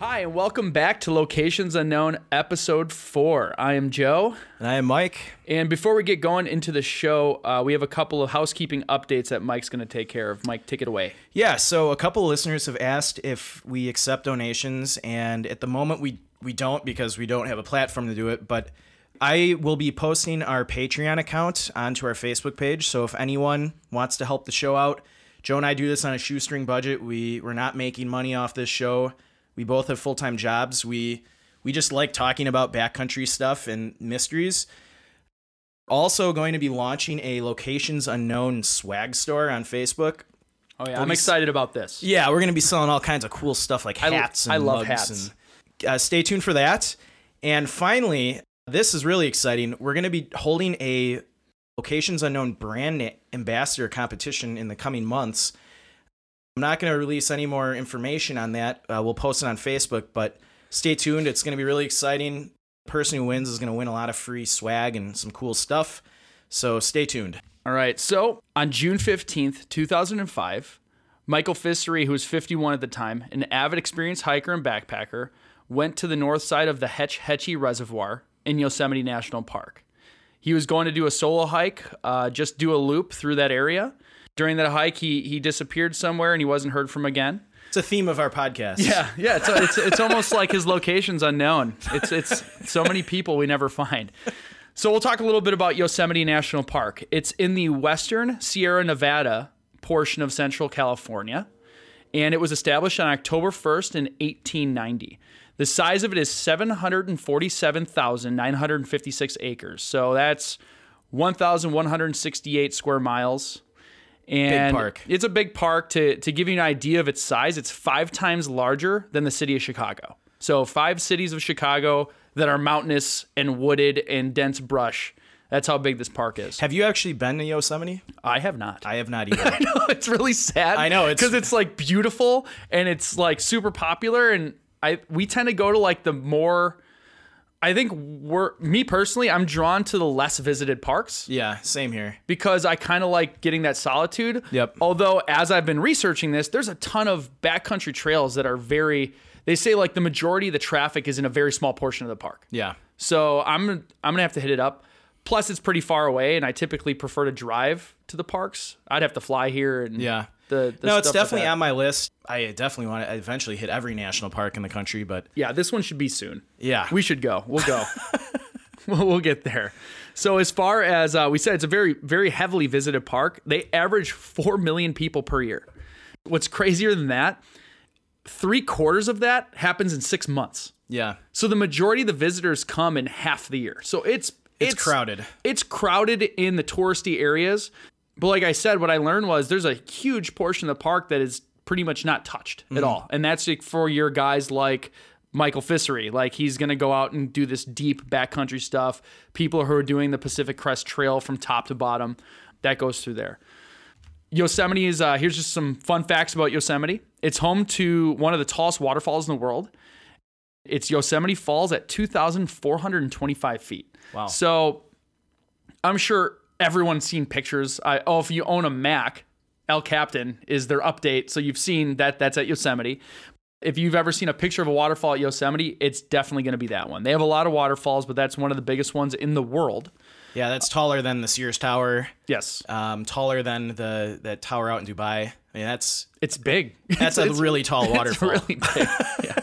Hi, and welcome back to Locations Unknown, episode four. I am Joe. And I am Mike. And before we get going into the show, uh, we have a couple of housekeeping updates that Mike's going to take care of. Mike, take it away. Yeah, so a couple of listeners have asked if we accept donations, and at the moment we we don't because we don't have a platform to do it. But I will be posting our Patreon account onto our Facebook page. So if anyone wants to help the show out, Joe and I do this on a shoestring budget. We we're not making money off this show. We both have full time jobs. We we just like talking about backcountry stuff and mysteries. Also, going to be launching a locations unknown swag store on Facebook. Oh, yeah. We'll I'm excited about this. Yeah, we're gonna be selling all kinds of cool stuff like I hats. and I love hats. And, uh, stay tuned for that. And finally, this is really exciting. We're gonna be holding a locations unknown brand ambassador competition in the coming months. I'm not gonna release any more information on that. Uh, we'll post it on Facebook, but stay tuned. It's gonna be really exciting. The person who wins is gonna win a lot of free swag and some cool stuff. So stay tuned. All right. So on June 15th, 2005, Michael Ficery, who was 51 at the time, an avid experienced hiker and backpacker, went to the north side of the Hetch Hetchy Reservoir in Yosemite National Park. He was going to do a solo hike, uh, just do a loop through that area. During that hike, he, he disappeared somewhere and he wasn't heard from again. It's a theme of our podcast. Yeah, yeah. It's, it's, it's almost like his location's unknown. It's it's so many people we never find. So we'll talk a little bit about Yosemite National Park. It's in the western Sierra Nevada portion of Central California, and it was established on October 1st in 1890. The size of it is 747,956 acres. So that's 1,168 square miles. And park. it's a big park. To, to give you an idea of its size, it's five times larger than the city of Chicago. So, five cities of Chicago that are mountainous and wooded and dense brush. That's how big this park is. Have you actually been to Yosemite? I have not. I have not either. I know it's really sad. I know, it's- because it's like beautiful and it's like super popular, and I we tend to go to like the more. I think we're me personally. I'm drawn to the less visited parks Yeah, same here. because I kind of like getting that solitude. Yep. Although as I've been researching this, there's a ton of backcountry trails that are very. They say like the majority of the traffic is in a very small portion of the park. Yeah. So I'm I'm gonna have to hit it up. Plus, it's pretty far away, and I typically prefer to drive to the parks. I'd have to fly here, and Yeah. The, the no, it's definitely on my list. I definitely want to eventually hit every national park in the country, but yeah. This one should be soon. yeah. We should go. We'll go. we'll, get there. So as far as uh, we said, it's a very very heavily visited park. They average four million people per year. What's crazier than that? Three quarters of that happens in six months. yeah. So the majority of the visitors come in half the year. So it's It's crowded. It's crowded in the touristy areas. But like I said, what I learned was there's a huge portion of the park that is pretty much not touched Mm-hmm. at all. And that's like for your guys like Michael Ficery. Like he's gonna go out and do this deep backcountry stuff. People who are doing the Pacific Crest Trail from top to bottom, that goes through there. Yosemite is uh, here's just some fun facts about Yosemite. It's home to one of the tallest waterfalls in the world. It's Yosemite Falls at 2,425 feet. Wow. So I'm sure everyone's seen pictures. I, oh, if you own a Mac, El Capitan is their update. So you've seen that that's at Yosemite. If you've ever seen a picture of a waterfall at Yosemite, it's definitely going to be that one. They have a lot of waterfalls, but that's one of the biggest ones in the world. Yeah, that's taller than the Sears Tower. Yes. Um, taller than the that tower out in Dubai. I mean, that's It's big. that's a really tall waterfall. Really big. yeah.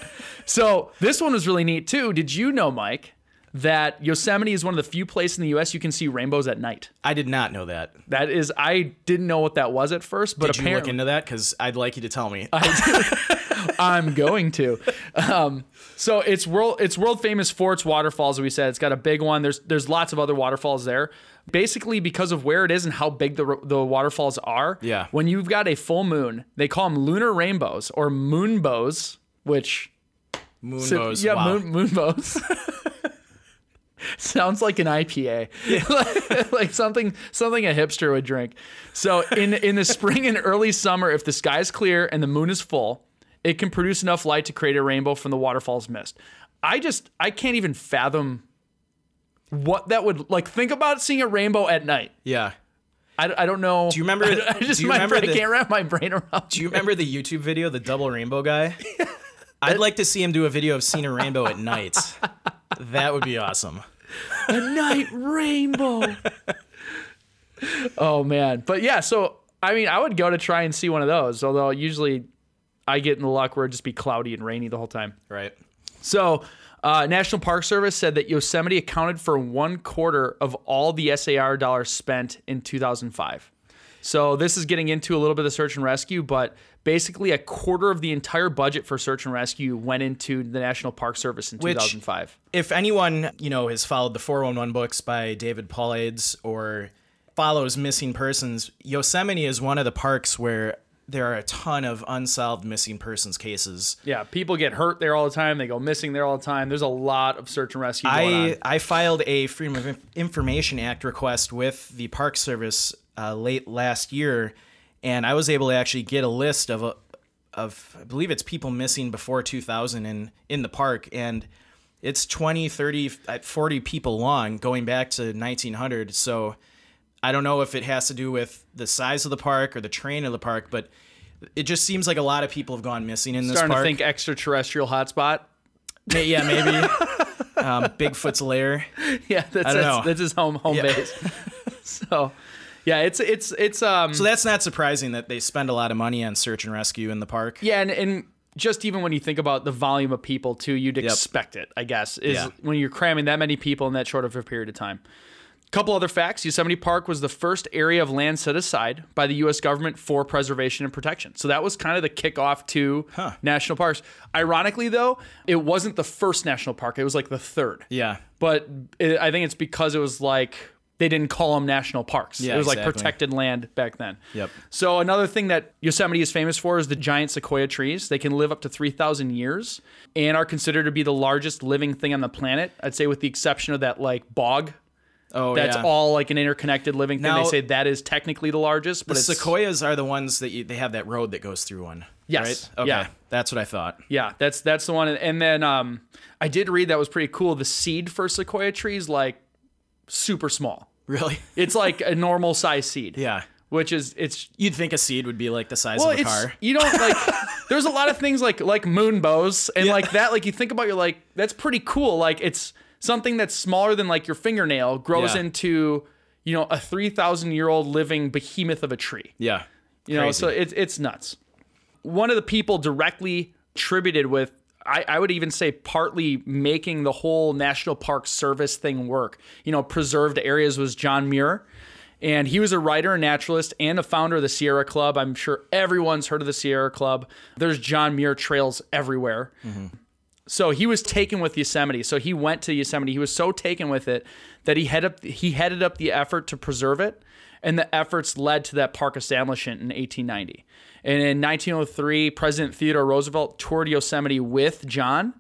So this one was really neat too. Did you know, Mike, that Yosemite is one of the few places in the U.S. you can see rainbows at night? I did not know that. That is, I didn't know what that was at first, but Did you look into that? Because I'd like you to tell me. I'm going to. Um, so it's world it's world famous for its waterfalls. We said, it's got a big one. There's there's lots of other waterfalls there. Basically, because of where it is and how big the the waterfalls are. Yeah. When you've got a full moon, they call them lunar rainbows or moonbows, which Moonbows. yeah, wow. moon, moonbows. Sounds like an IPA, like, like something something a hipster would drink. So in in the spring and early summer, if the sky is clear and the moon is full, it can produce enough light to create a rainbow from the waterfall's mist. I just I can't even fathom what that would like. Think about seeing a rainbow at night. Yeah. I, I don't know. Do you remember? I, just do you my remember brain, I can't wrap my brain around. Do you remember the YouTube video, the double rainbow guy? I'd like to see him do a video of seeing a rainbow at night. That would be awesome. a night rainbow. oh man, but yeah. So I mean, I would go to try and see one of those. Although usually I get in the luck where it just be cloudy and rainy the whole time. Right. So, uh, National Park Service said that Yosemite accounted for one quarter of all the SAR dollars spent in 2005. So, this is getting into a little bit of search and rescue, but basically a quarter of the entire budget for search and rescue went into the National Park Service in Which- 2005. If anyone, you know, has followed the 411 books by David Paulides or follows missing persons, Yosemite is one of the parks where there are a ton of unsolved missing persons cases. Yeah, people get hurt there all the time. They go missing there all the time. There's a lot of search and rescue going I. I filed a Freedom of Information Act request with the Park Service uh, late last year, and I was able to actually get a list of a, of I believe it's people missing before 2000 in in the park, and it's 20, 30, uh, 40 people long going back to 1900. So I don't know if it has to do with the size of the park or the terrain of the park, but it just seems like a lot of people have gone missing in this park. Starting park. to think extraterrestrial hotspot. Yeah, maybe. um, Bigfoot's lair. Yeah, that's I don't that's, know. that's his home home Yeah. base. so, yeah, it's it's it's um So that's not surprising that they spend a lot of money on search and rescue in the park. Yeah, and, and just even when you think about the volume of people too, you'd expect it, I guess, is Yeah. when you're cramming that many people in that short of a period of time. Couple other facts Yosemite Park was the first area of land set aside by the U.S. government for preservation and protection. So that was kind of the kickoff to national parks. Ironically, though, it wasn't the first national park, it was like the third. Yeah. But it, I think it's because it was like they didn't call them national parks. Yeah, it was like protected land back then. Yep. So another thing that Yosemite is famous for is the giant sequoia trees. They can live up to 3,000 years and are considered to be the largest living thing on the planet. I'd say with the exception of that like bog. Oh, That's yeah. all like an interconnected living thing. Now- they say that is technically the largest, but The it's sequoias are the ones that you, they have that road that goes through one. Yes. Right? Okay. Yeah. That's what I thought. Yeah, that's that's the one. And then um, I did read that was pretty cool. The seed for sequoia trees like super small. Really? It's like a normal size seed. Yeah. Which is it's You'd think a seed would be like the size well, of a car. you don't like. there's a lot of things like like moon bows and like that. Like you think about, you're like that's pretty cool. Like it's something that's smaller than like your fingernail grows Yeah. into you know a three thousand year old living behemoth of a tree. Yeah. You know, so it's it's nuts. One of the people directly attributed with, I, I would even say, partly making the whole National Park Service thing work. You know, preserved areas was John Muir, and he was a writer, a naturalist, and a founder of the Sierra Club. I'm sure everyone's heard of the Sierra Club. There's John Muir trails everywhere. So he was taken with Yosemite. So he went to Yosemite. He was so taken with it that he headed up he headed up the effort to preserve it, and the efforts led to that park establishment in 1890. And in 1903, President Theodore Roosevelt toured Yosemite with John,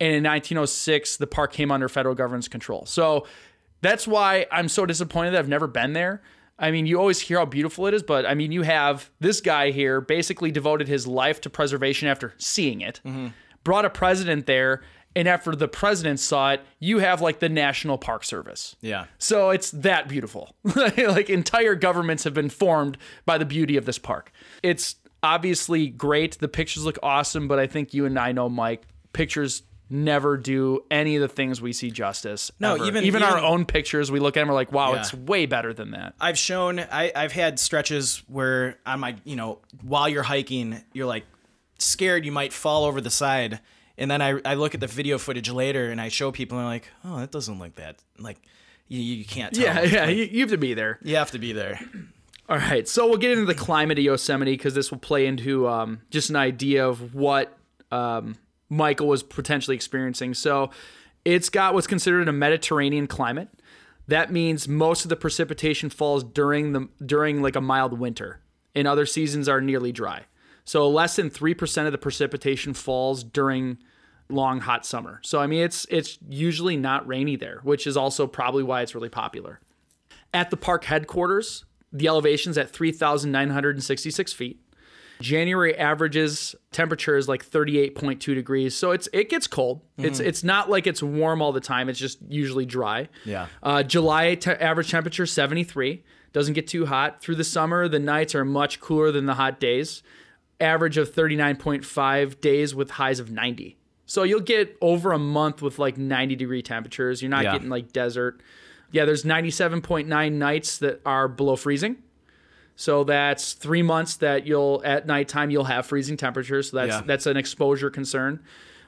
and in 1906, the park came under federal government's control. So that's why I'm so disappointed that I've never been there. I mean, you always hear how beautiful it is, but I mean, you have this guy here basically devoted his life to preservation after seeing it, mm-hmm. brought a president there, and after the president saw it, you have like the National Park Service. Yeah. So it's that beautiful. like entire governments have been formed by the beauty of this park. It's obviously great. The pictures look awesome, but I think you and I know, Mike, pictures never do any of the things we see justice. No, ever. even- even our even- own pictures, we look at them, we're like, wow, Yeah. it's way better than that. I've shown I, I've had stretches where on my you know while you're hiking you're like scared you might fall over the side and then I, I look at the video footage later and I show people and they're like oh that doesn't look that like you, you can't tell. Yeah, yeah, you, you have to be there. you have to be there All right, so we'll get into the climate of Yosemite because this will play into um, just an idea of what um, Michael was potentially experiencing. So it's got what's considered a Mediterranean climate. That means most of the precipitation falls during the during like a mild winter, and other seasons are nearly dry. So less than three percent of the precipitation falls during long hot summer. So I mean it's it's usually not rainy there, which is also probably why it's really popular. At the park headquarters, the elevation's at 3,966 feet. January averages temperature is like 38.2 degrees. So it's it gets cold. It's it's not like it's warm all the time. It's just usually dry. Yeah. Uh, July te- average temperature 73. Doesn't get too hot. Through the summer, the nights are much cooler than the hot days. Average of 39.5 days with highs of 90. So you'll get over a month with like 90 degree temperatures. You're not Yeah. getting like desert. Yeah, there's 97.9 nights that are below freezing. So that's three months that you'll at nighttime you'll have freezing temperatures. So that's Yeah. that's an exposure concern.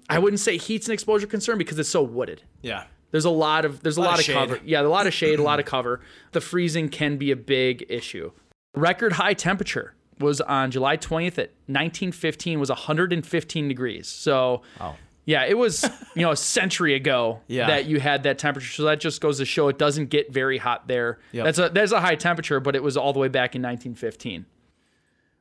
I wouldn't say heat's an exposure concern because it's so wooded. Yeah. There's a lot of there's a, Lot lot, of of, shade. cover. Yeah, a lot of shade, a lot of cover. The freezing can be a big issue. Record high temperature was on July 20th at 1915 was 115 degrees. So Wow. Yeah, it was you know a century ago Yeah. that you had that temperature. So that just goes to show it doesn't get very hot there. Yep. That's a that's a high temperature, but it was all the way back in 1915.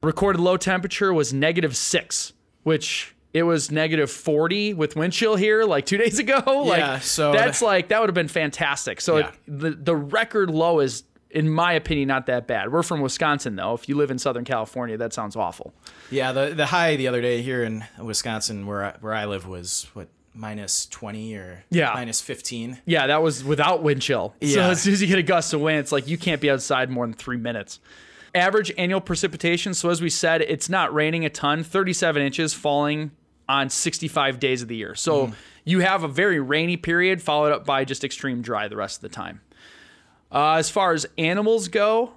Recorded low temperature was negative six, which it was negative 40 with wind chill here like two days ago. like Yeah, so that's like that would have been fantastic. So Yeah. it, the the record low is in my opinion not that bad. We're from Wisconsin though. If you live in Southern California, that sounds awful. Yeah, the the high the other day here in Wisconsin, where I, where I live, was what minus twenty or Yeah. minus fifteen. Yeah, that was without wind chill. Yeah. So as soon as you get a gust of wind, it's like you can't be outside more than three minutes. Average annual precipitation. So as we said, it's not raining a ton. 37 inches falling on 65 days of the year. So mm. you have a very rainy period followed up by just extreme dry the rest of the time. Uh, as far as animals go,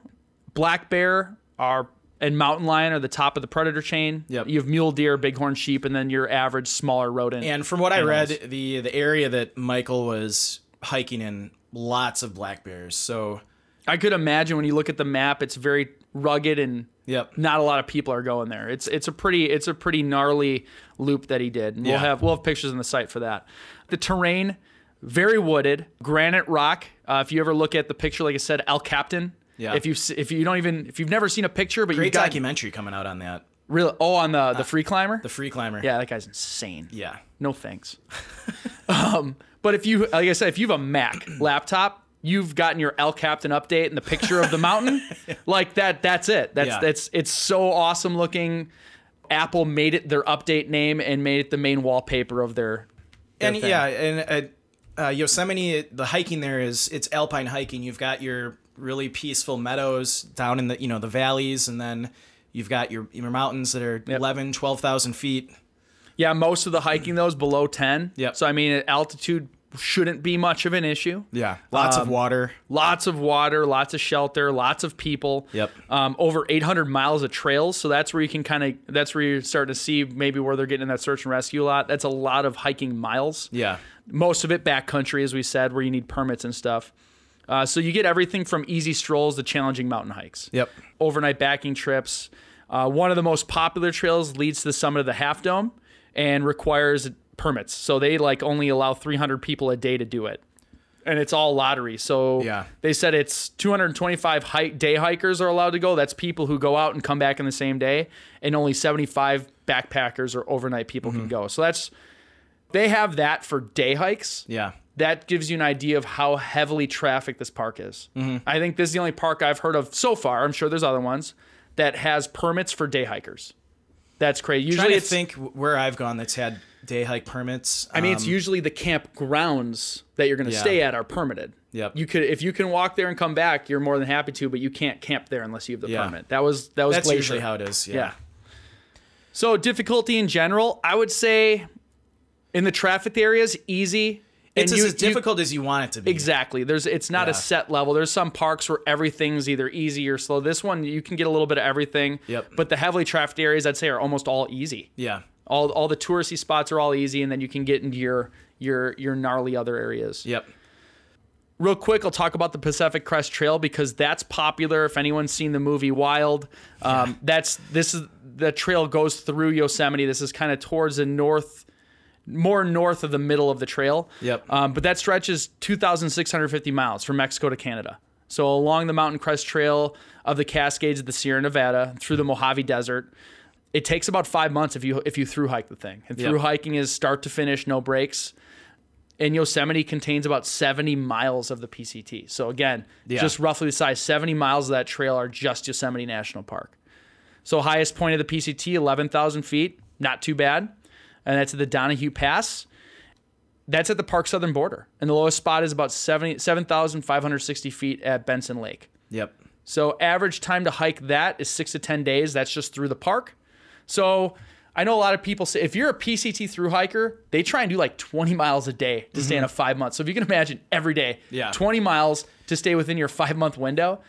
black bear are and mountain lion are the top of the predator chain. Yep. You have mule deer, bighorn sheep, and then your average smaller rodent. And from what I read, the the area that Michael was hiking in, lots of black bears. So, I could imagine when you look at the map, it's very rugged and yep. not a lot of people are going there. It's it's a pretty it's a pretty gnarly loop that he did. And we'll have we'll have pictures on the site for that. The terrain, very wooded, granite rock. Uh, if you ever look at the picture, like I said, El Capitan. Yeah. If you if you don't even if you've never seen a picture, but Great you've got documentary coming out on that. really oh on the the free climber. The free climber. yeah, that guy's insane. Yeah. No thanks. um, but if you, like I said, if you have a Mac laptop, you've gotten your El Capitan update and the picture of the mountain, like that. That's it. That's Yeah. that's it's so awesome looking. Apple made it their update name and made it the main wallpaper of their. their and thing. yeah, and uh, uh, Yosemite, the hiking there is it's alpine hiking. You've got your really peaceful meadows down in the you know the valleys, and then you've got your your mountains that are Yep. 11, 12,000 feet. yeah. Most of the hiking though is below ten. Yeah. So I mean, at altitude shouldn't be much of an issue. Yeah, lots Um, of water. Lots of water, lots of shelter, lots of people. Yep. Um, over 800 miles of trails, so that's where you can kind of that's where you're starting to see maybe where they're getting in that search and rescue a lot. That's a lot of hiking miles. Yeah, Most of it backcountry, as we said, where you need permits and stuff. Uh, so you get everything from easy strolls to challenging mountain hikes. Yep. Overnight backing trips. Uh, one of the most popular trails leads to the summit of the Half Dome and requires permits. So they like only allow 300 people a day to do it. And it's all lottery. So Yeah. they said it's 225 hike, day hikers are allowed to go. That's people who go out and come back in the same day. And only 75 backpackers or overnight people Mm-hmm. can go. So that's, they have that for day hikes yeah, that gives you an idea of how heavily trafficked this park is. Mm-hmm. I think this is the only park I've heard of so far. I'm sure there's other ones that has permits for day hikers. That's crazy. Usually to think where I've gone that's had day hike permits. I mean it's Um, usually the campgrounds that you're going to Yeah. stay at are permitted. Yep. You could if you can walk there and come back, you're more than happy to, but you can't camp there unless you have the Yeah. permit. That was that was that's Glacier. usually how it is. Yeah. Yeah. So difficulty in general, I would say in the traffic areas easy. It's And as you- you- difficult as you want it to be. Exactly. There's it's not a set level. There's some parks where everything's either easy or slow. This one you can get a little bit of everything. Yep. But the heavily trafficked areas I'd say are almost all easy. Yeah. All all the touristy spots are all easy and then you can get into your your your gnarly other areas. Yep. Real quick, I'll talk about the Pacific Crest Trail because that's popular. If anyone's seen the movie Wild, um, that's this is the trail goes through Yosemite. This is kind of towards the north, more north of the middle of the trail. Yep. Um, but that stretch is 2,650 miles from Mexico to Canada. So along the Mountain Crest Trail of the Cascades of the Sierra Nevada through the Mojave Desert. It takes about five months if you if you through hike the thing. And Yep. through hiking is start to finish, no breaks and Yosemite contains about 70 miles of the PCT. So again, Yeah. just roughly the size 70 miles of that trail are just Yosemite National Park. So highest point of the PCT, 11,000 feet. Not too bad. And that's at the Donahue Pass. That's at the park southern border. And the lowest spot is about 70 7,560 feet at Benson Lake. Yep. So average time to hike that is six to 10 days. That's just through the park. So I know a lot of people say if you're a PCT through hiker, they try and do like 20 miles a day to stay in a five month. So if you can imagine every day, Mm-hmm. Yeah. 20 miles to stay within your five month window.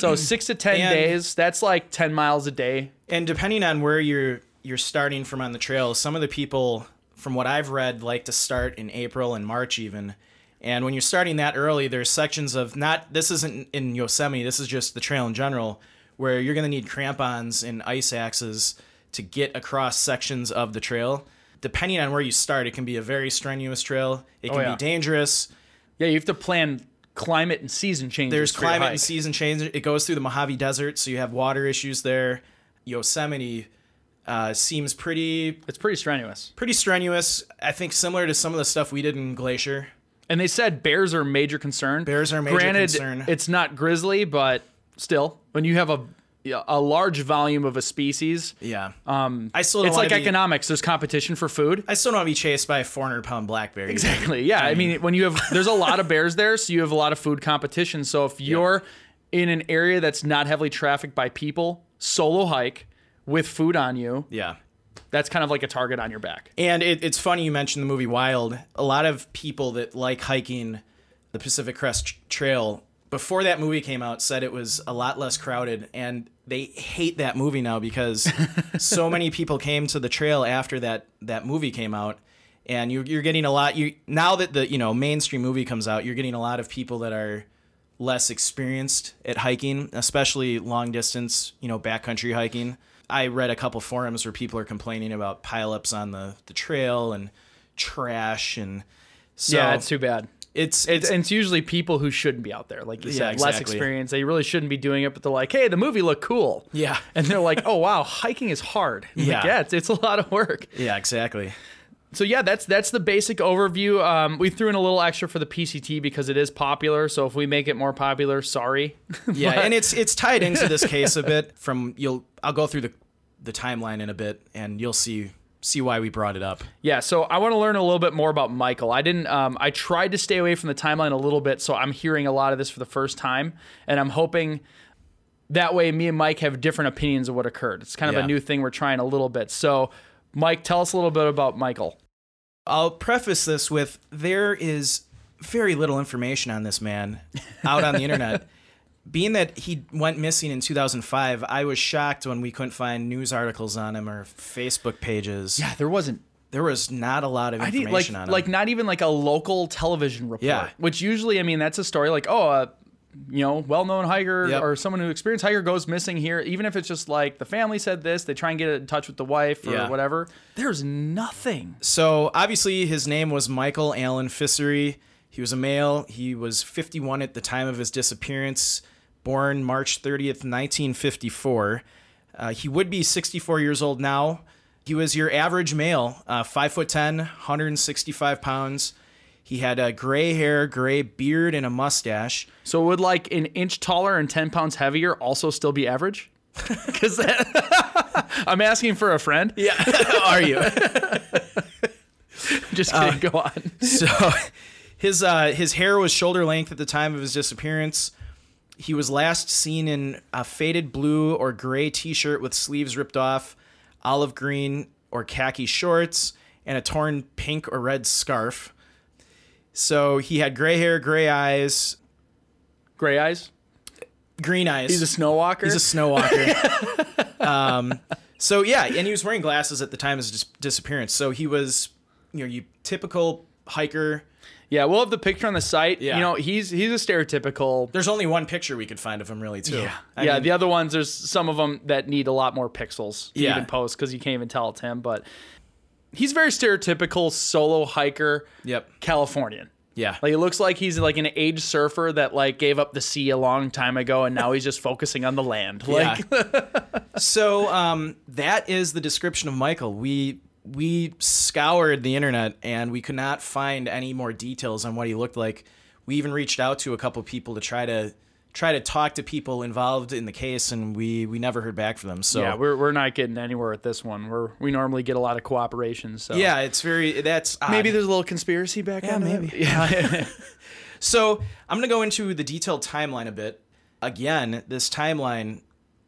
So six to 10 And- days, that's like 10 miles a day. And depending on where you're you're starting from on the trail, some of the people from what I've read like to start in April and March even. And when you're starting that early, there's sections of not this isn't in Yosemite, this is just the trail in general, where you're gonna need crampons and ice axes to get across sections of the trail. Depending on where you start, it can be a very strenuous trail. It oh, can Oh, yeah. be dangerous. Yeah, you have to plan climate and season changes. There's climate and season change. It goes through the Mojave Desert, so you have water issues there. Yosemite uh, seems pretty It's pretty strenuous. pretty strenuous. I think similar to some of the stuff we did in Glacier. And they said bears are a major concern. Bears are a major Granted, concern. it's not grizzly, but still, when you have a a large volume of a species, Yeah. Um, I still don't it's like be, economics. There's competition for food. I still don't want to be chased by a 400 pound black bear. Exactly. Yeah. I mean, when you have, there's a lot of bears there, so you have a lot of food competition. So if you're in an area that's not heavily trafficked by people, solo hike with food on you, Yeah. that's kind of like a target on your back. And it, it's funny you mentioned the movie Wild. A lot of people that like hiking the Pacific Crest Trail before that movie came out said it was a lot less crowded and they hate that movie now because so many people came to the trail after that that movie came out and you, you're getting a lot you now that the you know mainstream movie comes out you're getting a lot of people that are less experienced at hiking especially long distance you know backcountry hiking i read a couple forums where people are complaining about pileups on the, the trail and trash and so yeah, it's too bad. it's, It's, it's it's usually people who shouldn't be out there, like you Yeah, said, less experience. They really shouldn't be doing it, but they're like, "Hey, the movie looked cool." Yeah. and they're like, "Oh wow, hiking is hard." I'm like, Yeah. yeah, it's, it's a lot of work. yeah exactly So yeah, that's that's the basic overview. Um, we threw in a little extra for the PCT because it is popular. So if we make it more popular, sorry. Yeah, and it's it's tied into this case a bit. From you'll I'll go through the the timeline in a bit, and you'll see see why we brought it up. Yeah, so I want to learn a little bit more about Michael. I didn't. Um, I tried to stay away from the timeline a little bit, so I'm hearing a lot of this for the first time, and I'm hoping that way me and Mike have different opinions of what occurred. It's kind of Yeah. a new thing we're trying a little bit. So, Mike, tell us a little bit about Michael. I'll preface this with there is very little information on this man out on the internet. Being that he went missing in 2005, I was shocked when we couldn't find news articles on him or Facebook pages. Yeah, there wasn't. There was not a lot of information like on him. like not even like a local television report. Yeah. Which usually, I mean, that's a story like, oh, uh, you know, well-known hiker Yep. or someone who experienced hiker goes missing here. Even if it's just like the family said this, they try and get in touch with the wife or Yeah. whatever. There's nothing. So obviously his name was Michael Allen Ficery. He was a male. He was 51 at the time of his disappearance, born March 30th, 1954. Uh, he would be 64 years old now. He was your average male, uh, 5 foot 10, 165 pounds. He had a gray hair, gray beard, and a mustache. So would like an inch taller and 10 pounds heavier also still be average? Because I'm asking for a friend. Yeah, are you? Just Uh, kidding. Go on. so his uh, his hair was shoulder length at the time of his disappearance. He was last seen in a faded blue or gray T-shirt with sleeves ripped off, olive green or khaki shorts, and a torn pink or red scarf. So he had gray hair, gray eyes, Gray eyes. green eyes. He's a snow walker. He's a snow walker. um, so yeah, and he was wearing glasses at the time of his dis- disappearance. So he was, you know, you typical hiker. yeah, we'll have the picture on the site. Yeah. You know, he's he's a stereotypical. There's only one picture we could find of him, really, too. Yeah, I yeah. mean, the other ones, there's some of them that need a lot more pixels to Yeah. even post because you can't even tell it's him. But he's very stereotypical solo hiker, Yep. Californian. Yeah. Like it looks like he's like an age surfer that like gave up the sea a long time ago and now he's just focusing on the land. Like so um, that is the description of Michael. We we scoured the internet and we could not find any more details on what he looked like. We even reached out to a couple people to try to try to talk to people involved in the case, and we we never heard back from them. So yeah, we're, we're not getting anywhere with this one. We're we normally get a lot of cooperation. So yeah, it's very that's odd. maybe there's a little conspiracy back Yeah, on maybe. Yeah, So I'm gonna go into the detailed timeline a bit. Again, this timeline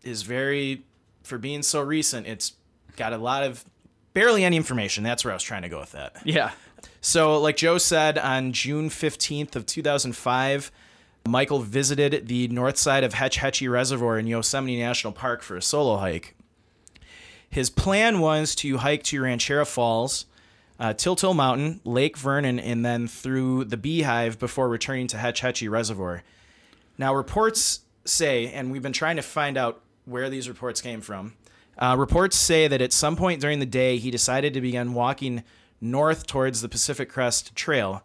is very, for being so recent, it's got a lot of barely any information. That's where I was trying to go with that. yeah. So, like Joe said, on June 15th of 2005, Michael visited the north side of Hetch Hetchy Reservoir in Yosemite National Park for a solo hike. His plan was to hike to Rancheria Falls, uh, Tiltill Mountain, Lake Vernon, and then through the Beehive before returning to Hetch Hetchy Reservoir. Now, reports say, and we've been trying to find out where these reports came from. Uh, reports say that at some point during the day, he decided to begin walking north towards the Pacific Crest Trail.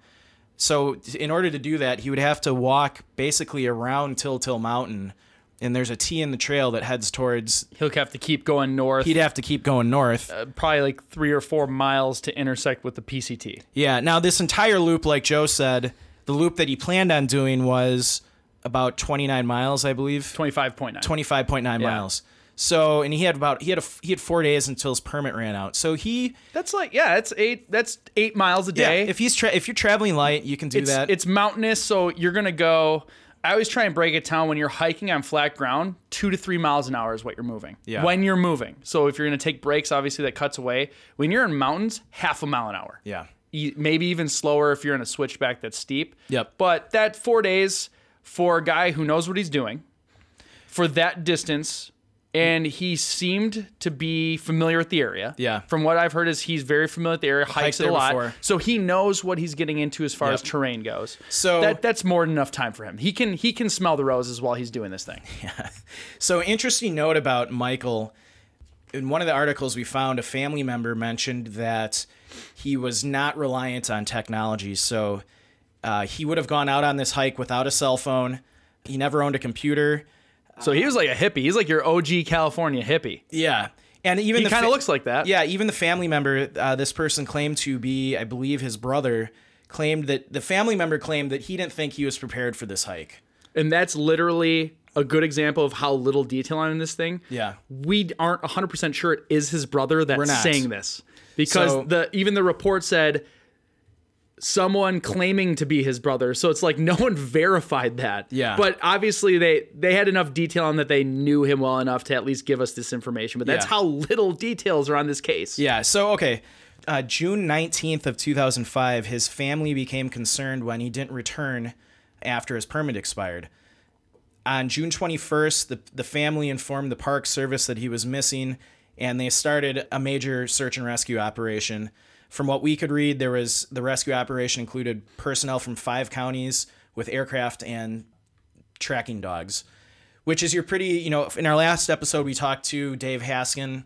So, in order to do that, he would have to walk basically around Tiltill Mountain, and there's a T in the trail that heads towards. He'll have to keep going north. He'd have to keep going north. Uh, probably like three or four miles to intersect with the PCT. Yeah. Now, this entire loop, like Joe said, the loop that he planned on doing was about 29 miles, I believe. Twenty five point nine. 25.9 miles. So, and he had about he had a he had four days until his permit ran out. So he, That's like yeah, that's eight. That's eight miles a yeah, day. if he's tra- if you're traveling light, you can do it's, that. it's mountainous, so you're gonna go. I always try and break it down when you're hiking on flat ground. Two to three miles an hour is what you're moving. Yeah. When you're moving, so if you're gonna take breaks, obviously that cuts away. When you're in mountains, half a mile an hour. yeah. Maybe even slower if you're in a switchback that's steep. Yep. But that four days for a guy who knows what he's doing for that distance, and he seemed to be familiar with the area. Yeah. From what I've heard, is he's very familiar with the area, hikes it a lot, before. so he knows what he's getting into as far Yep. as terrain goes. So- that that's more than enough time for him. He can he can smell the roses while he's doing this thing. Yeah. So, interesting note about Michael. In one of the articles we found, a family member mentioned that he was not reliant on technology. So, uh, he would have gone out on this hike without a cell phone. He never owned a computer. So he was like a hippie. He's like your OG California hippie. Yeah. And even He the kind of fa- looks like that. Yeah, even the family member, uh, this person claimed to be, I believe, his brother, claimed that the family member claimed that he didn't think he was prepared for this hike. And that's literally a good example of how little detail on this thing. Yeah. We aren't 100% sure it is his brother that's We're not. saying this. Because So- the even the report said someone claiming to be his brother. So it's like no one verified that. Yeah. But obviously they they had enough detail on that they knew him well enough to at least give us this information. But that's Yeah. how little details are on this case. Yeah. So okay, uh, June nineteenth of two thousand five, his family became concerned when he didn't return after his permit expired. On June twenty first, the the family informed the Park Service that he was missing, and they started a major search and rescue operation. From what we could read, there was the rescue operation included personnel from five counties with aircraft and tracking dogs, which is your pretty, you know, in our last episode, we talked to Dave Haskin,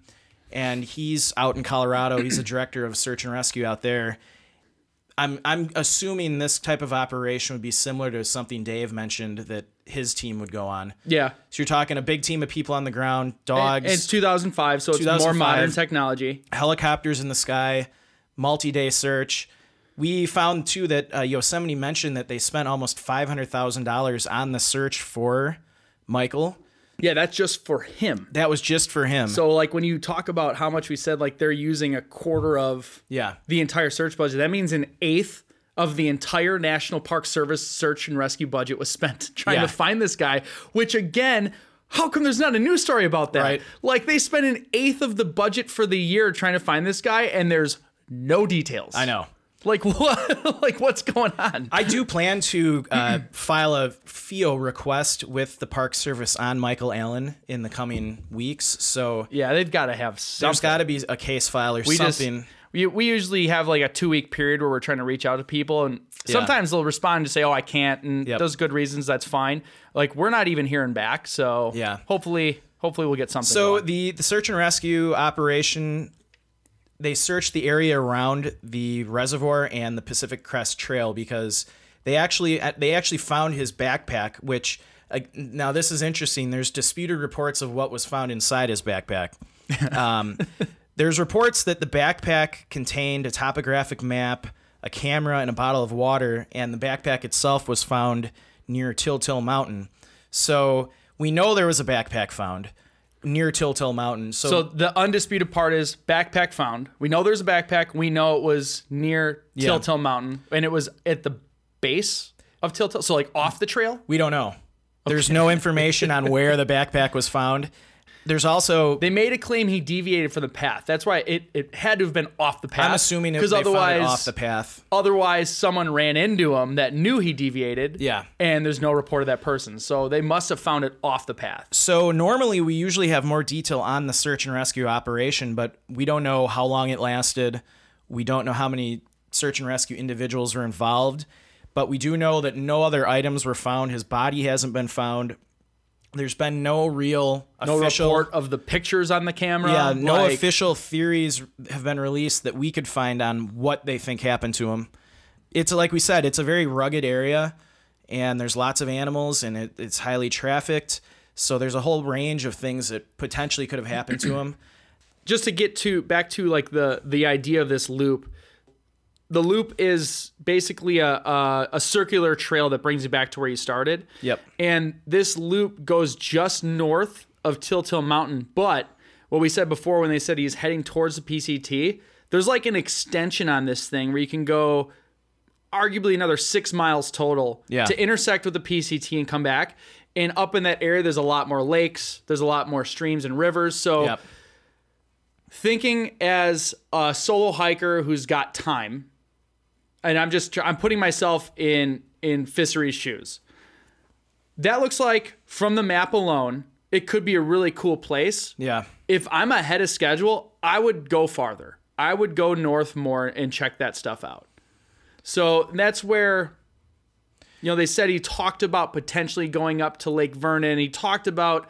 and he's out in Colorado. He's a director of search and rescue out there. I'm, I'm assuming this type of operation would be similar to something Dave mentioned that his team would go on. Yeah. So you're talking a big team of people on the ground, And dogs, it's 2005, so it's more modern technology. helicopters in the sky, multi-day search. We found too that uh, Yosemite mentioned that they spent almost five hundred thousand dollars on the search for Michael. Yeah, that's just for him. That was just for him. So like when you talk about how much we said like they're using a quarter of yeah, the entire search budget, that means an eighth of the entire National Park Service search and rescue budget was spent trying Yeah. to find this guy, which again, how come there's not a news story about that? Right. Like they spent an eighth of the budget for the year trying to find this guy and there's no details. I know. Like what like what's going on? I do plan to uh, file a FIO request with the Park Service on Michael Allen in the coming weeks. So yeah, they've got to have something. there's got to be a case file or we something. just we, we usually have like a two week period where we're trying to reach out to people and sometimes they'll respond to say oh i can't and Yep. those good reasons that's fine like we're not even hearing back so Yeah. hopefully hopefully we'll get something So going. the the search and rescue operation, they searched the area around the reservoir and the Pacific Crest Trail because they actually they actually found his backpack. Which uh, now this is interesting. There's disputed reports of what was found inside his backpack. Um, there's reports that the backpack contained a topographic map, a camera, and a bottle of water, and the backpack itself was found near Tiltill Mountain. So we know there was a backpack found near Tiltill Mountain. So, So the undisputed part is backpack found. We know there's a backpack. We know it was near Yeah. Mountain, and it was at the base of Tiltill. So like off the trail. we don't know. There's no information on where the backpack was found. There's also They made a claim he deviated from the path. That's why it, it had to have been off the path. I'm assuming it, because they found it otherwise off the path. otherwise someone ran into him that knew he deviated. Yeah. and there's no report of that person. So they must have found it off the path. So normally we usually have more detail on the search and rescue operation, but we don't know how long it lasted. We don't know how many search and rescue individuals were involved, but we do know that no other items were found. His body hasn't been found. There's been no real No official report of the pictures on the camera. Yeah, no Like, official theories have been released that we could find on what they think happened to him. It's like we said, it's a very rugged area, and there's lots of animals, and it, it's highly trafficked. So there's a whole range of things that potentially could have happened to him. just to get to back to like the the idea of this loop the loop is basically a, a a circular trail that brings you back to where you started Yep. and this loop goes just north of Tiltill Mountain but what we said before when they said he's heading towards the PCT there's like an extension on this thing where you can go arguably another six miles total Yeah. to intersect with the PCT and come back and up in that area there's a lot more lakes there's a lot more streams and rivers so Yep. thinking as a solo hiker who's got time and i'm just i'm putting myself in in Ficery's shoes. That looks like from the map alone it could be a really cool place. Yeah. if i'm ahead of schedule i would go farther. I would go north more and check that stuff out. So that's where you know they said he talked about potentially going up to lake vernon. He talked about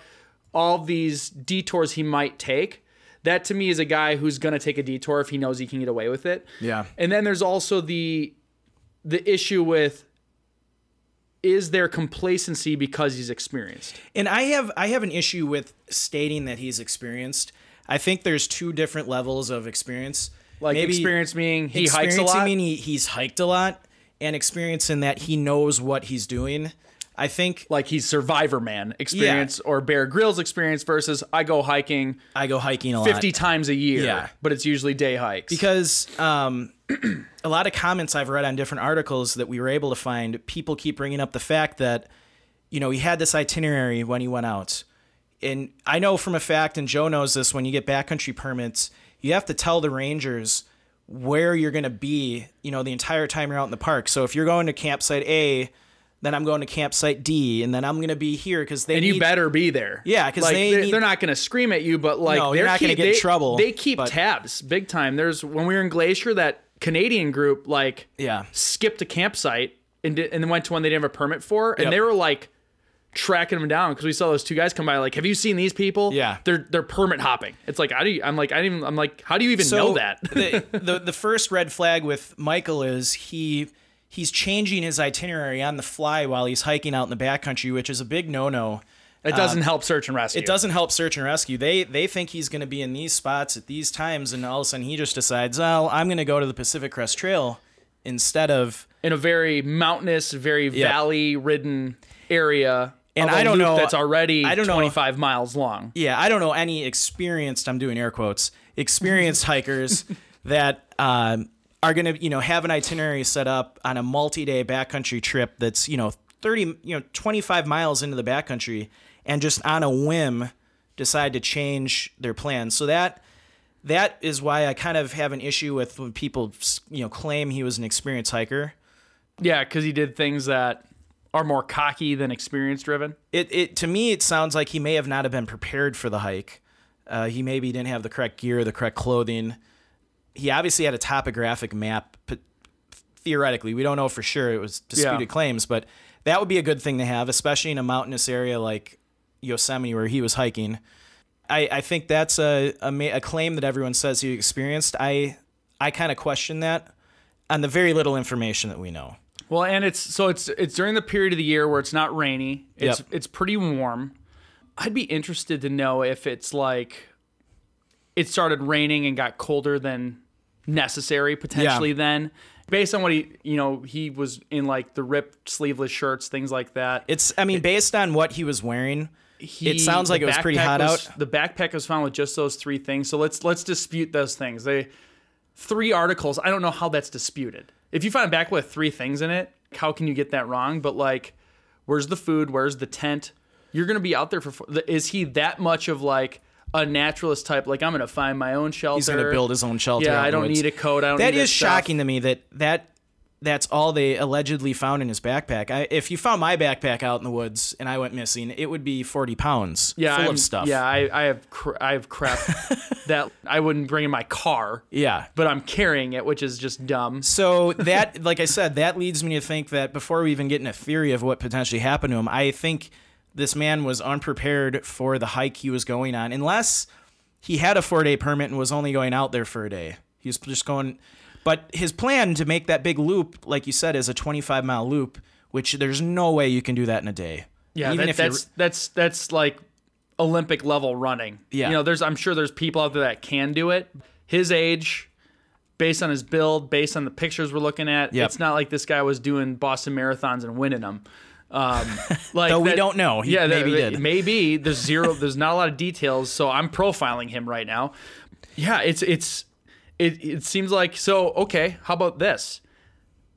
all these detours he might take that to me is a guy who's going to take a detour if he knows he can get away with it Yeah. and then there's also the the issue with is there complacency because he's experienced And I have I have an issue with stating that he's experienced. I think there's two different levels of experience. like Maybe experience meaning he hikes a lot meaning he, he's hiked a lot, and experience in that he knows what he's doing. I think like he's survivor man experience or bear grylls experience versus i go hiking I go hiking a lot 50 times a year Yeah. but it's usually day hikes because um, a lot of comments I've read on different articles that we were able to find, people keep bringing up the fact that you know he had this itinerary when he went out, and I know from a fact, and Joe knows this, when you get backcountry permits, you have to tell the rangers where you're going to be, you know, the entire time you're out in the park. So if you're going to campsite A, then I'm going to campsite D, and then I'm going to be here because they and you need- better be there. Yeah, 'cause like, they they're, need- they're not going to scream at you, but like No, they're not gonna keep- get in they- trouble, They keep but- tabs big time. There's when we were in Glacier, that Canadian group like Yeah. skipped a campsite and did, and then went to one they didn't have a permit for, and Yep. they were like tracking them down because we saw those two guys come by. Like, have you seen these people? Yeah. they're they're permit hopping. It's like, how do you? I'm like, I didn't. Even, I'm like, how do you even know that? the, the the first red flag with Michael is he he's changing his itinerary on the fly while he's hiking out in the backcountry, which is a big no no. it doesn't help search and rescue. It doesn't help search and rescue. They they think he's going to be in these spots at these times, and all of a sudden he just decides, oh, I'm going to go to the Pacific Crest Trail instead of. in a very mountainous, very valley ridden area. And I don't know- That's already I don't know- 25 miles long. Yeah, I don't know any experienced. I'm doing air quotes. Experienced hikers that um, are going to you know have an itinerary set up on a multi-day backcountry trip that's you know 30 you know 25 miles into the backcountry and just on a whim decide to change their plans. So that that is why I kind of have an issue with when people you know claim he was an experienced hiker. Yeah, because he did things that are more cocky than experience driven. It it to me it sounds like he may have not have been prepared for the hike. Uh, he maybe didn't have the correct gear, the correct clothing. He obviously had a topographic map. But theoretically, we don't know for sure. It was disputed Yeah. claims, but that would be a good thing to have, especially in a mountainous area like Yosemite where he was hiking. I, I think that's a, a a claim that everyone says he experienced. I I kind of question that on the very little information that we know. Well, and it's so it's it's during the period of the year where it's not rainy. It's Yep. it's pretty warm. I'd be interested to know if it's like it started raining and got colder than necessary potentially then. Based on what he you know he was in like the ripped sleeveless shirts things like that. It's I mean based on what he was wearing, he- it sounds like it was pretty hot was- out. the backpack was found with just those three things. So let's let's dispute those things. They three articles i don't know how that's disputed. If you find a backpack with three things in it how can you get that wrong? But like where's the food? Where's the tent? You're gonna be out there for is he that much of like a naturalist type like i'm gonna find my own shelter He's going to build his own shelter. yeah i don't need a coat i don't That is stuff. shocking to me that that that's all they allegedly found in his backpack. I, if you found my backpack out in the woods and I went missing, it would be 40 pounds yeah, full I'm- of stuff. Yeah, I, I have cr- I have crap that I wouldn't bring in my car, Yeah. but I'm carrying it, which is just dumb. So that, like I said, that leads me to think that before we even get in a theory of what potentially happened to him, I think this man was unprepared for the hike he was going on, unless he had a four day permit and was only going out there for a day. He was just going, but his plan to make that big loop, like you said, is a 25 mile loop, which there's no way you can do that in a day. Yeah, even that, if that's that's that's like Olympic level running. Yeah. you know, there's I'm sure there's people out there that can do it. His age, based on his build, based on the pictures we're looking at, Yep. it's not like this guy was doing Boston marathons and winning them. Um, like Though we that- don't know. He yeah, maybe that- did. Maybe there's zero. there's not a lot of details, so I'm profiling him right now. Yeah, it's it's it. It seems like so. Okay, how about this?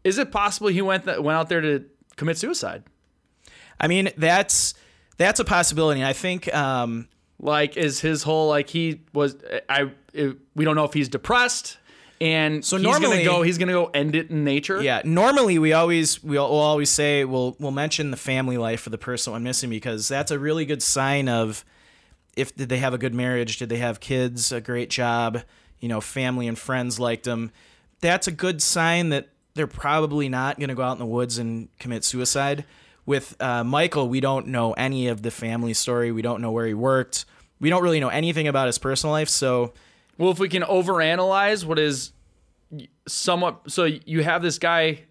Is it possible he went that went out there to commit suicide? I mean, that's that's a possibility. And I think um, Like, is his whole like he was? I it, we don't know if he's depressed, and so he's normally- gonna go. He's gonna go end it in nature. Yeah, normally we always we'll, we'll always say we'll we'll mention the family life of the person went missing because that's a really good sign of if did they have a good marriage, did they have kids, a great job, you know, family and friends liked them. That's a good sign that they're probably not going to go out in the woods and commit suicide. With uh, Michael, we don't know any of the family story. We don't know where he worked. We don't really know anything about his personal life. So Well, if we can overanalyze what is somewhat, so you have this guy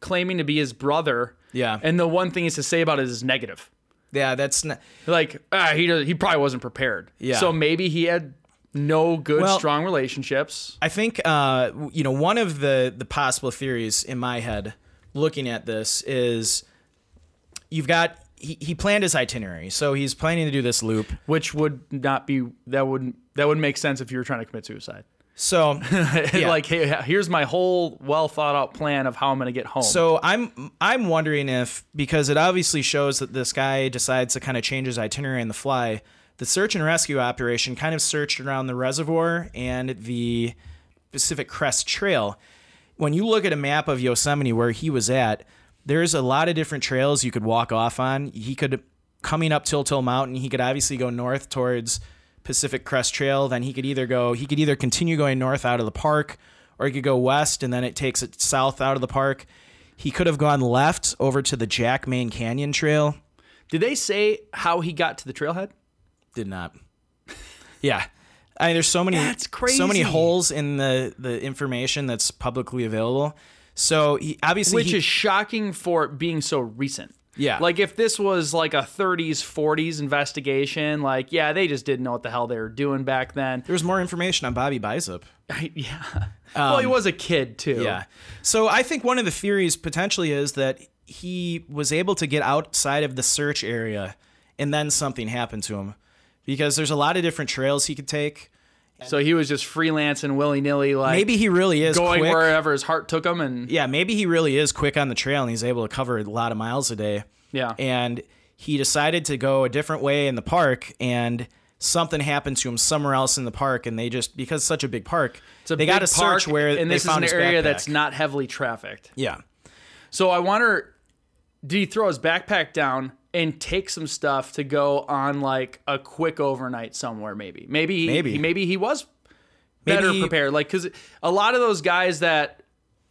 claiming to be his brother, yeah, and the one thing is to say about it is negative. yeah, that's not. Like, ah, he does, he probably wasn't prepared. Yeah. So maybe he had no good, Well- strong relationships. I think uh, you know one of the the possible theories in my head, looking at this, is you've got he, he planned his itinerary, so he's planning to do this loop. which would not be that wouldn't that would make sense if you were trying to commit suicide. So like, hey, here's my whole well thought out plan of how I'm going to get home. so I'm I'm wondering if because it obviously shows that this guy decides to kind of change his itinerary on the fly. The search and rescue operation kind of searched around the reservoir and the Pacific Crest Trail. When you look at a map of Yosemite where he was at, there's a lot of different trails you could walk off on. He could coming up Tiltill Mountain, he could obviously go north towards Pacific Crest Trail, then he could either go he could either continue going north out of the park or he could go west and then it takes it south out of the park. He could have gone left over to the Jack Main Canyon Trail. did they say how he got to the trailhead? Did not. Yeah. I mean, there's so many That's crazy. so many holes in the the information that's publicly available. So he obviously Which he- is shocking for being so recent. Yeah. Like if this was like a 30s, 40s investigation, like yeah, they just didn't know what the hell they were doing back then. there was more information on Bobby Bisup. yeah. well, he was a kid too. Um, Yeah. So I think one of the theories potentially is that he was able to get outside of the search area and then something happened to him. Because there's a lot of different trails he could take. So he was just freelancing willy nilly, like Maybe he really is going quick. wherever his heart took him, and yeah, maybe he really is quick on the trail and he's able to cover a lot of miles a day. Yeah. And he decided to go a different way in the park and something happened to him somewhere else in the park and they just because it's such a big park, it's a they got to search where and they this is an area backpack. that's not heavily trafficked. Yeah. So I wonder, did he throw his backpack down and take some stuff to go on like a quick overnight somewhere? Maybe, maybe, he, Maybe. maybe he was better Maybe prepared. Like, because a lot of those guys that,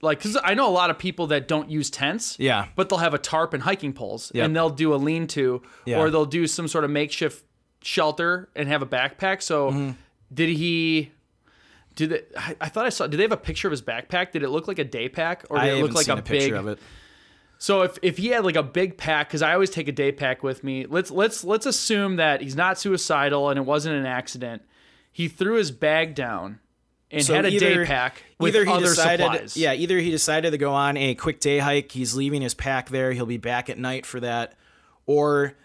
like, because I know a lot of people that don't use tents. Yeah. But they'll have a tarp and hiking poles, Yep. and they'll do a lean-to, Yeah. or they'll do some sort of makeshift shelter and have a backpack. So, Mm-hmm. did he? Did they, I, I thought I saw? Did they have a picture of his backpack? Did it look like a day pack, or did I it look like a, a, picture big? of it. So if, if he had like a big pack, because I always take a day pack with me. Let's let's let's assume that he's not suicidal and it wasn't an accident. He threw his bag down and So had a either- day pack with either he other decided, supplies. yeah, either he decided to go on a quick day hike. He's leaving his pack there. He'll be back at night for that, or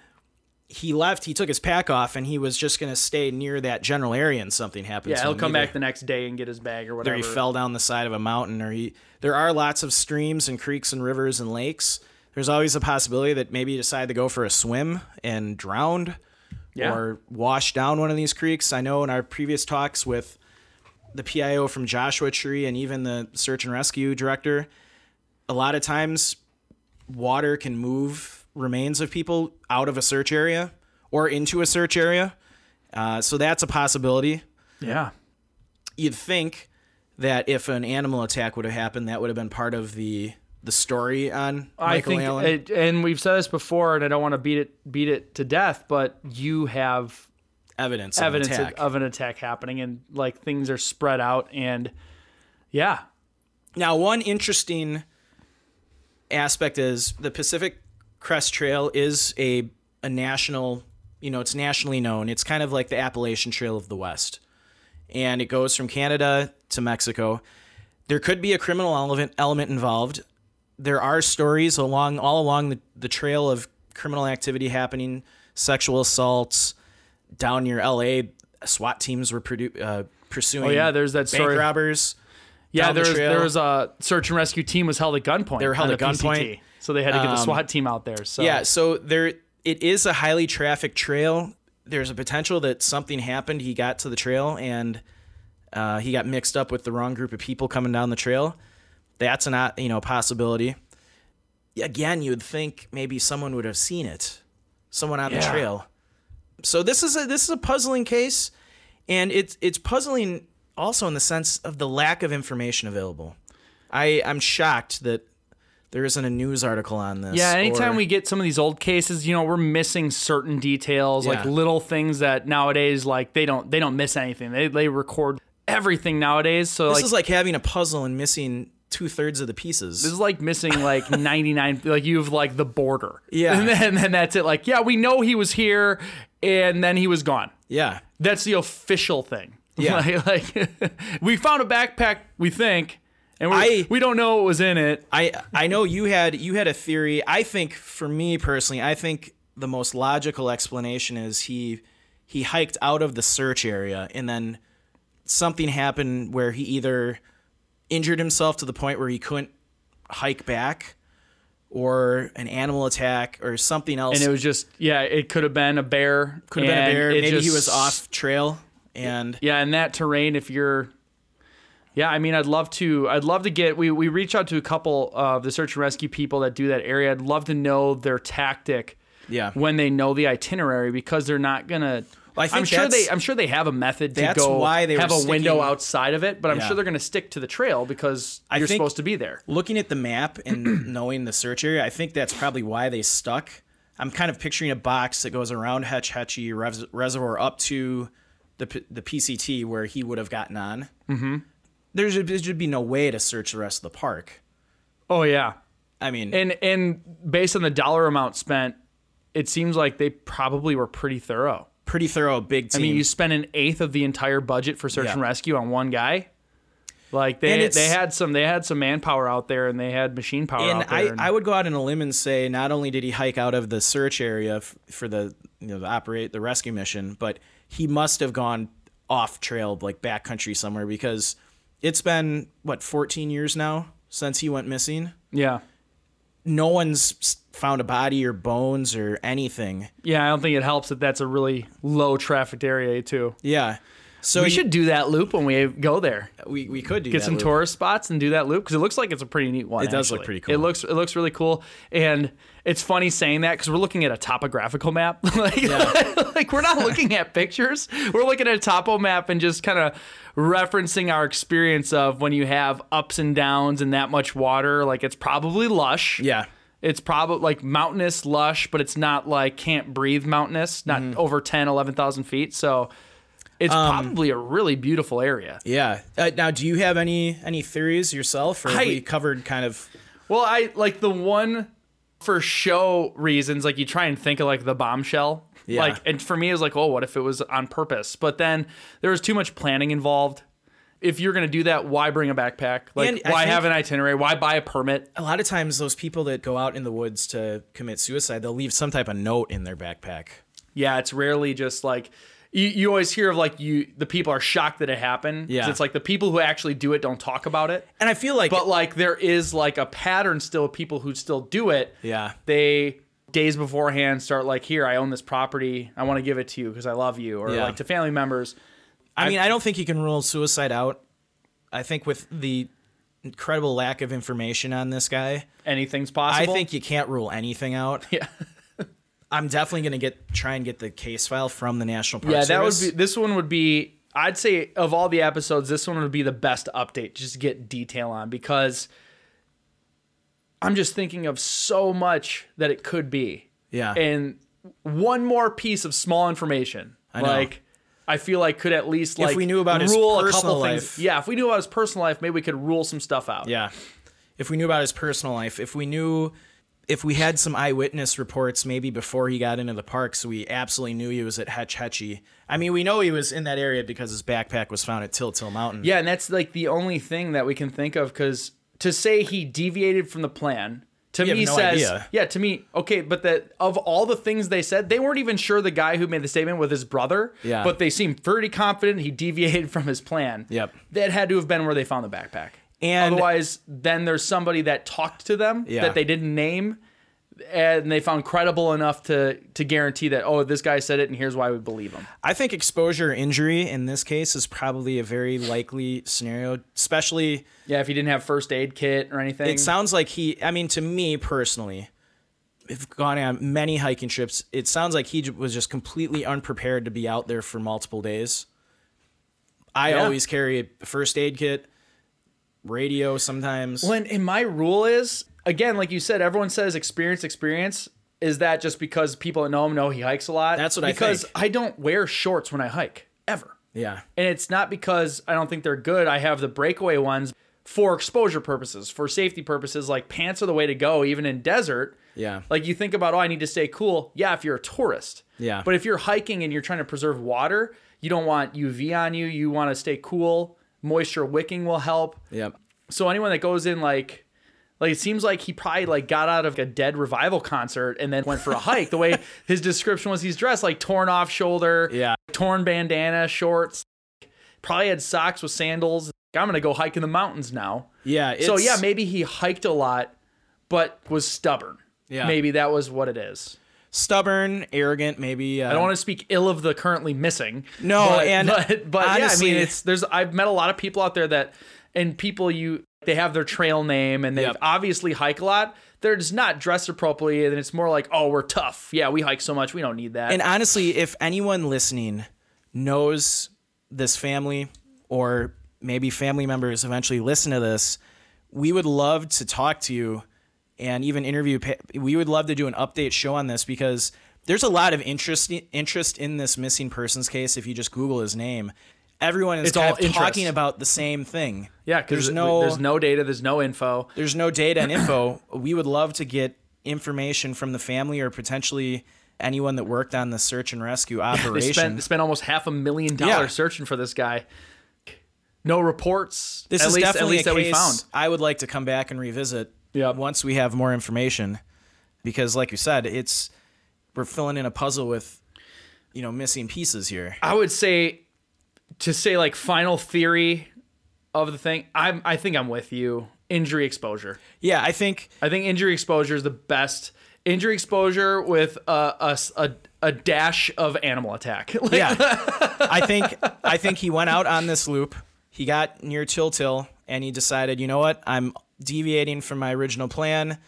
he left. He took his pack off, and he was just going to stay near that general area, and something happened. yeah, he'll come Either- back the next day and get his bag or whatever. Either he fell down the side of a mountain, or he. There are lots of streams and creeks and rivers and lakes. There's always a possibility that maybe he decided to go for a swim and drowned, Yeah. or washed down one of these creeks. I know in our previous talks with the PIO from Joshua Tree and even the search and rescue director, a lot of times water can move remains of people out of a search area or into a search area. Uh, so that's a possibility Yeah. you'd think that if an animal attack would have happened, that would have been part of the the story on I Michael think, Allen. it, and we've said this before, and I don't want to beat it beat it to death, but you have evidence, of evidence an attack. of an attack happening, and like things are spread out, and yeah, now, one interesting aspect is the Pacific Crest Trail is a a national, you know, it's nationally known. It's kind of like the Appalachian Trail of the West, and it goes from Canada to Mexico. There could be a criminal element element involved. There are stories along all along the, the trail of criminal activity happening, sexual assaults down near L.A. SWAT teams were produ- uh, pursuing. Oh, yeah, there's that bank story. robbers. yeah. There was there was a search and rescue team was held at gunpoint. They were held at the gunpoint. PCT, so they had to get the Um, SWAT team out there. So Yeah, so there it is a highly trafficked trail. There's a potential that something happened. He got to the trail and uh, he got mixed up with the wrong group of people coming down the trail. That's an you know possibility. Again, you would think maybe someone would have seen it, someone on the Yeah. trail. So this is a this is a puzzling case, and it's it's puzzling also in the sense of the lack of information available. I I'm shocked that there isn't a news article on this. Yeah, anytime or- we get some of these old cases, you know, we're missing certain details, like little things that nowadays, like they don't they don't miss anything. They they record everything nowadays. So This like is like having a puzzle and missing two thirds of the pieces. this is like missing like 99 like you have like the border Yeah. and then, and then that's it like yeah we know he was here and then he was gone yeah, that's the official thing Yeah. like, like, we found a backpack we think and we, I- we don't know what was in it I I know you had you had a theory. I think for me personally, I think the most logical explanation is he he hiked out of the search area and then something happened where he either injured himself to the point where he couldn't hike back or an animal attack or something else. and it was just yeah it could have been a bear could have been a bear. Maybe he was off trail and yeah in that terrain if you're yeah i mean i'd love to i'd love to get we, we reach out to a couple of the search and rescue people that do that area i'd love to know their tactic yeah. when they know the itinerary because they're not gonna Well, I think I'm sure they I'm sure they have a method to that's go why they have a window outside of it, but I'm Yeah. sure they're gonna stick to the trail because I you're supposed to be there. looking at the map and knowing the search area, I think that's probably why they stuck. I'm kind of picturing a box that goes around Hetch Hetchy Res- Reservoir up to the P- the PCT where he would have gotten on. Mm-hmm. There should, there should be no way to search the rest of the park. Oh yeah. I mean, And and based on the dollar amount spent, it seems like they probably were pretty thorough. pretty thorough, big team. I mean, you spent an eighth of the entire budget for search Yeah. and rescue on one guy. Like they they had some they had some manpower out there and they had machine power and out there. I, and- I would go out on a limb and say not only did he hike out of the search area f- for the you know the operate the rescue mission, but he must have gone off trail like backcountry somewhere because it's been what 14 years now since he went missing. yeah. No one's found a body or bones or anything. Yeah, I don't think it helps that that's a really low trafficked area too. Yeah. So we he- should do that loop when we go there. we, we could do Get some loop. tourist spots and do that loop because it looks like it's a pretty neat one. It does look pretty cool. It looks it looks really cool, and it's funny saying that because we're looking at a topographical map. like, like we're not looking at pictures. We're looking at a topo map and just kind of referencing our experience of when you have ups and downs and that much water. Like it's probably lush. Yeah. It's probably like mountainous, lush, but it's not like can't breathe mountainous, not Mm-hmm. over 10, 11,000 feet. So it's Um, probably a really beautiful area. Yeah. Uh, now, do you have any any theories yourself, or have I- we covered kind of? Well, I like the one for show reasons, like you try and think of like the bombshell. Yeah. Like, and for me, it was like, oh, what if it was on purpose? But then there was too much planning involved. if you're going to do that, why bring a backpack? Like, And why have an itinerary? Why buy a permit? A lot of times, those people that go out in the woods to commit suicide, they'll leave some type of note in their backpack. Yeah, it's rarely just like you, you always hear of like you the people are shocked that it happened. 'Cause Yeah. It's like the people who actually do it don't talk about it. And I feel like, But like there is like a pattern still of people who still do it. yeah, They days beforehand start like, here, I own this property. I want to give it to you because I love you. Or Yeah. like to family members. I mean, I don't think you can rule suicide out. I think with the incredible lack of information on this guy, Anything's possible. I possible. think you can't rule anything out. Yeah. I'm definitely gonna get try and get the case file from the National Park Yeah, that would be this one would be I'd say of all the episodes, this one would be the best update just to get detail on because I'm just thinking of so much that it could be. Yeah. And one more piece of small information. know. Like I feel like could at least like if we knew about his rule a personal couple life. things. Yeah, if we knew about his personal life, maybe we could rule some stuff out. Yeah. If we knew about his personal life, if we knew, if we had some eyewitness reports maybe before he got into the park, so we absolutely knew he was at Hetch Hetchy. I mean, we know he was in that area because his backpack was found at Tiltill Mountain. Yeah, and that's like the only thing that we can think of because to say he deviated from the plan to have me no says idea. yeah to me okay, but that of all the things they said, they weren't even sure the guy who made the statement with his brother. Yeah. but they seemed pretty confident he deviated from his plan. Yep. that had to have been where they found the backpack. And- otherwise, then there's somebody that talked to them Yeah. that they didn't name. And they found credible enough to to guarantee that oh this guy said it and here's why we believe him. I think exposure injury in this case is probably a very likely scenario, especially Yeah, if he didn't have first aid kit or anything. it sounds like he i mean to me personally i've gone on many hiking trips it sounds like he was just completely unprepared to be out there for multiple days i Yeah. always carry a first aid kit radio sometimes When and my rule is again, like you said, everyone says experience, experience. Is that just because people that know him know he hikes a lot? That's what I because. I don't wear shorts when I hike ever, yeah and it's not because I don't think they're good. I have the breakaway ones for exposure purposes, for safety purposes. Like pants are the way to go, even in desert. Yeah. Like you think about, oh, I need to stay cool. Yeah, if you're a tourist. Yeah. But if you're hiking and you're trying to preserve water, you don't want UV on you. You want to stay cool. Moisture wicking will help. Yep. So anyone that goes in like like it seems like he probably like got out of a dead revival concert and then went for a hike the way his description was. He's dressed like torn off shoulder yeah. torn bandana shorts probably had socks with sandals. I'm gonna go hike in the mountains now. Yeah it's, so yeah maybe he hiked a lot but was stubborn. Yeah. maybe that was what it is stubborn arrogant maybe uh, I don't want to speak ill of the currently missing. No, but, and but, but honestly- yeah, I mean, it's there's I've met a lot of people out there that and people you they have their trail name and they Yep. obviously hike a lot. They're just not dressed appropriately, and it's more like, oh, we're tough. Yeah, we hike so much, we don't need that. And honestly, if anyone listening knows this family or maybe family members eventually listen to this, we would love to talk to you and even interview. We would love to do an update show on this because there's a lot of interest interest in this missing persons case. If you just Google his name, everyone is It's all talking about the same thing. yeah, because there's no there's no data, there's no info. there's no data and info. we would love to get information from the family or potentially anyone that worked on the search and rescue They operation. spent, they spent almost half a million dollars Yeah. searching for this guy. No reports. this is least, definitely a case we found. I would like to come back and revisit Yep. once we have more information, because like you said, it's we're filling in a puzzle with you know missing pieces here. I would say to say like final theory of the thing. I'm I think I'm with you. Injury exposure. Yeah, I think I think injury exposure is the best. Injury exposure with a a dash of animal attack. Like, yeah, I think I think he went out on this loop. He got near Tiltill and he decided, you know what, I'm deviating from my original plan.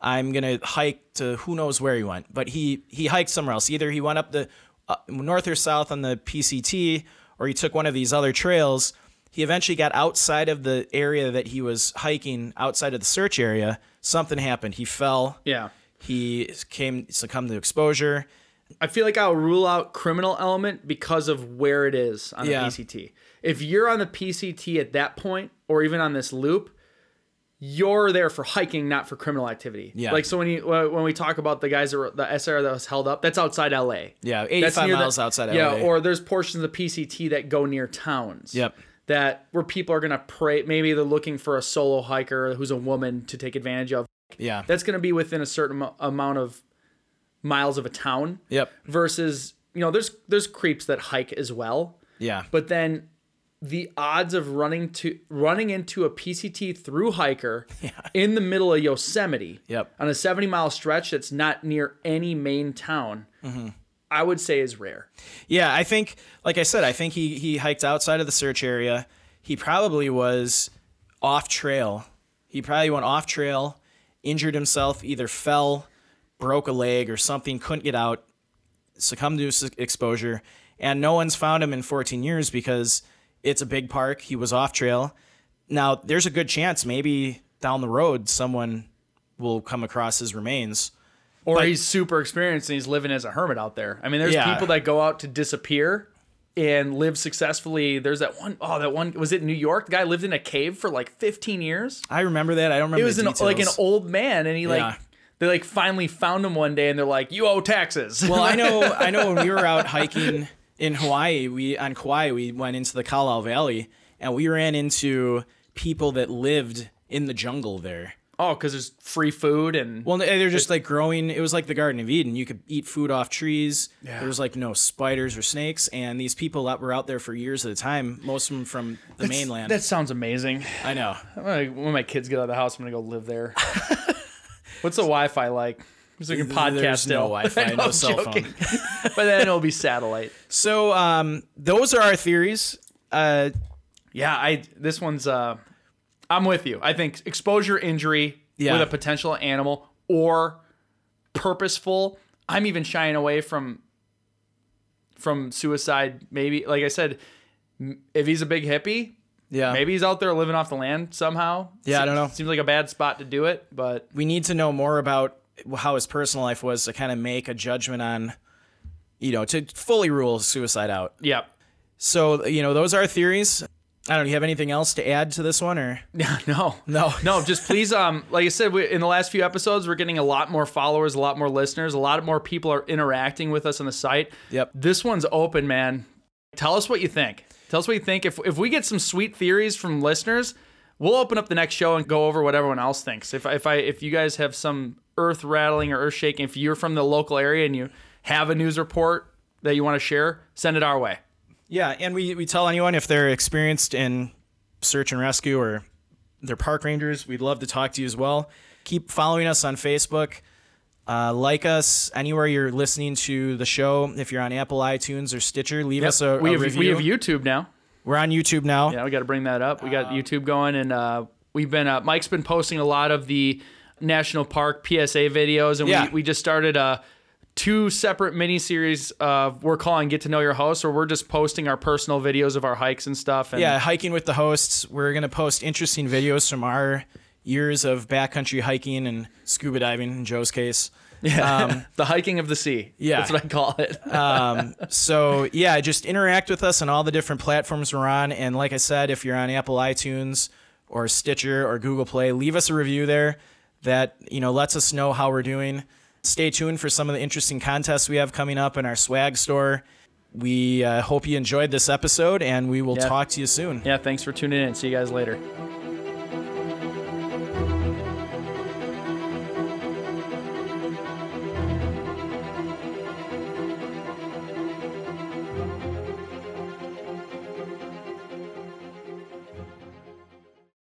I'm gonna hike to who knows where he went, but he he hiked somewhere else. Either he went up the uh, north or south on the PCT, or he took one of these other trails. He eventually got outside of the area that he was hiking, outside of the search area. Something happened. He fell. yeah. He came succumbed to exposure. I feel like I'll rule out criminal element because of where it is on Yeah. the PCT. If you're on the PCT at that point, or even on this loop, you're there for hiking, not for criminal activity. Yeah. Like so when you uh, when we talk about the guys that were, the SR that was held up, that's outside LA. Yeah, That's 85 near the- miles outside Yeah, LA. or there's portions of the PCT that go near towns. Yep. that where people are gonna pray. Maybe they're looking for a solo hiker who's a woman to take advantage of. Yeah. That's gonna be within a certain amount of miles of a town. Yep. Versus, you know, there's there's creeps that hike as well, Yeah. but then the odds of running to running into a PCT through hiker in the middle of Yosemite Yep. on a 70 mile stretch that's not near any main town, Mm-hmm. I would say is rare. Yeah, I think, like I said, I think he he hiked outside of the search area. He probably was off trail. He probably went off trail, injured himself, either fell, broke a leg or something, couldn't get out, succumbed to exposure, and no one's found him in 14 years because it's a big park. He was off trail. Now, there's a good chance maybe down the road someone will come across his remains. Or But- he's super experienced and he's living as a hermit out there. I mean, there's Yeah. people that go out to disappear and live successfully. There's that one oh that one was it New York? The guy lived in a cave for like 15 years. I remember that. I don't remember It was an, like an old man and he like they like finally found him one day and they're like, "You owe taxes." Well, I know, I know. When we were out hiking in Hawaii, we on Kauai, we went into the Kalalau Valley, and we ran into people that lived in the jungle there. oh, cuz there's free food and Well, they- they're just like growing. It was like the Garden of Eden. You could eat food off trees. Yeah. There was like no spiders or snakes, and these people that were out there for years at a time. Most of them from the mainland. That sounds amazing. I know. Gonna- when my kids get out of the house, I'm gonna go live there. What's the Wi-Fi like? So we can podcast There's still. no Wi-Fi, I know, no I'm cell joking. phone. but then it'll be satellite. So um, those are our theories. Uh, Yeah, I this one's uh I'm with you. I think exposure injury Yeah. with a potential animal or purposeful. I'm even shying away from from suicide maybe. Like I said, if he's a big hippie, yeah. maybe he's out there living off the land somehow. Yeah, I don't know. Seems like a bad spot to do it, but we need to know more about how his personal life was to kind of make a judgment on, you know, to fully rule suicide out. yeah. So, you know, those are theories. I don't know. You have anything else to add to this one or? No, No. no. Just please, um, like I said, we, in the last few episodes, we're getting a lot more followers, a lot more listeners, a lot more people are interacting with us on the site. Yep. This one's open, man. Tell us what you think. Tell us what you think. If if we get some sweet theories from listeners, we'll open up the next show and go over what everyone else thinks. If if I if you guys have some earth rattling or earth shaking, if you're from the local area and you have a news report that you want to share, send it our way. Yeah. And we, we tell anyone if they're experienced in search and rescue or they're park rangers, we'd love to talk to you as well. Keep following us on Facebook. Uh, like us anywhere you're listening to the show. If you're on Apple, iTunes, or Stitcher, leave us a, we a have review. we have YouTube now. We're on YouTube now. Yeah, we got to bring that up. We got YouTube going, and uh, we've been uh, Mike's been posting a lot of the national park PSA videos, and Yeah. we, we just started a two separate mini series. of we're calling "Get to Know Your Host," where we're just posting our personal videos of our hikes and stuff. And Yeah, hiking with the hosts. We're gonna post interesting videos from our years of backcountry hiking and scuba diving. In Joe's case, um, the hiking of the sea. Yeah. that's what I call it. um, so yeah, just interact with us on all the different platforms we're on. And like I said, if you're on Apple iTunes or Stitcher or Google Play, leave us a review there. That you know lets us know how we're doing. Stay tuned for some of the interesting contests we have coming up in our swag store. We uh, hope you enjoyed this episode, and we will Yeah. talk to you soon. yeah, thanks for tuning in. See you guys later.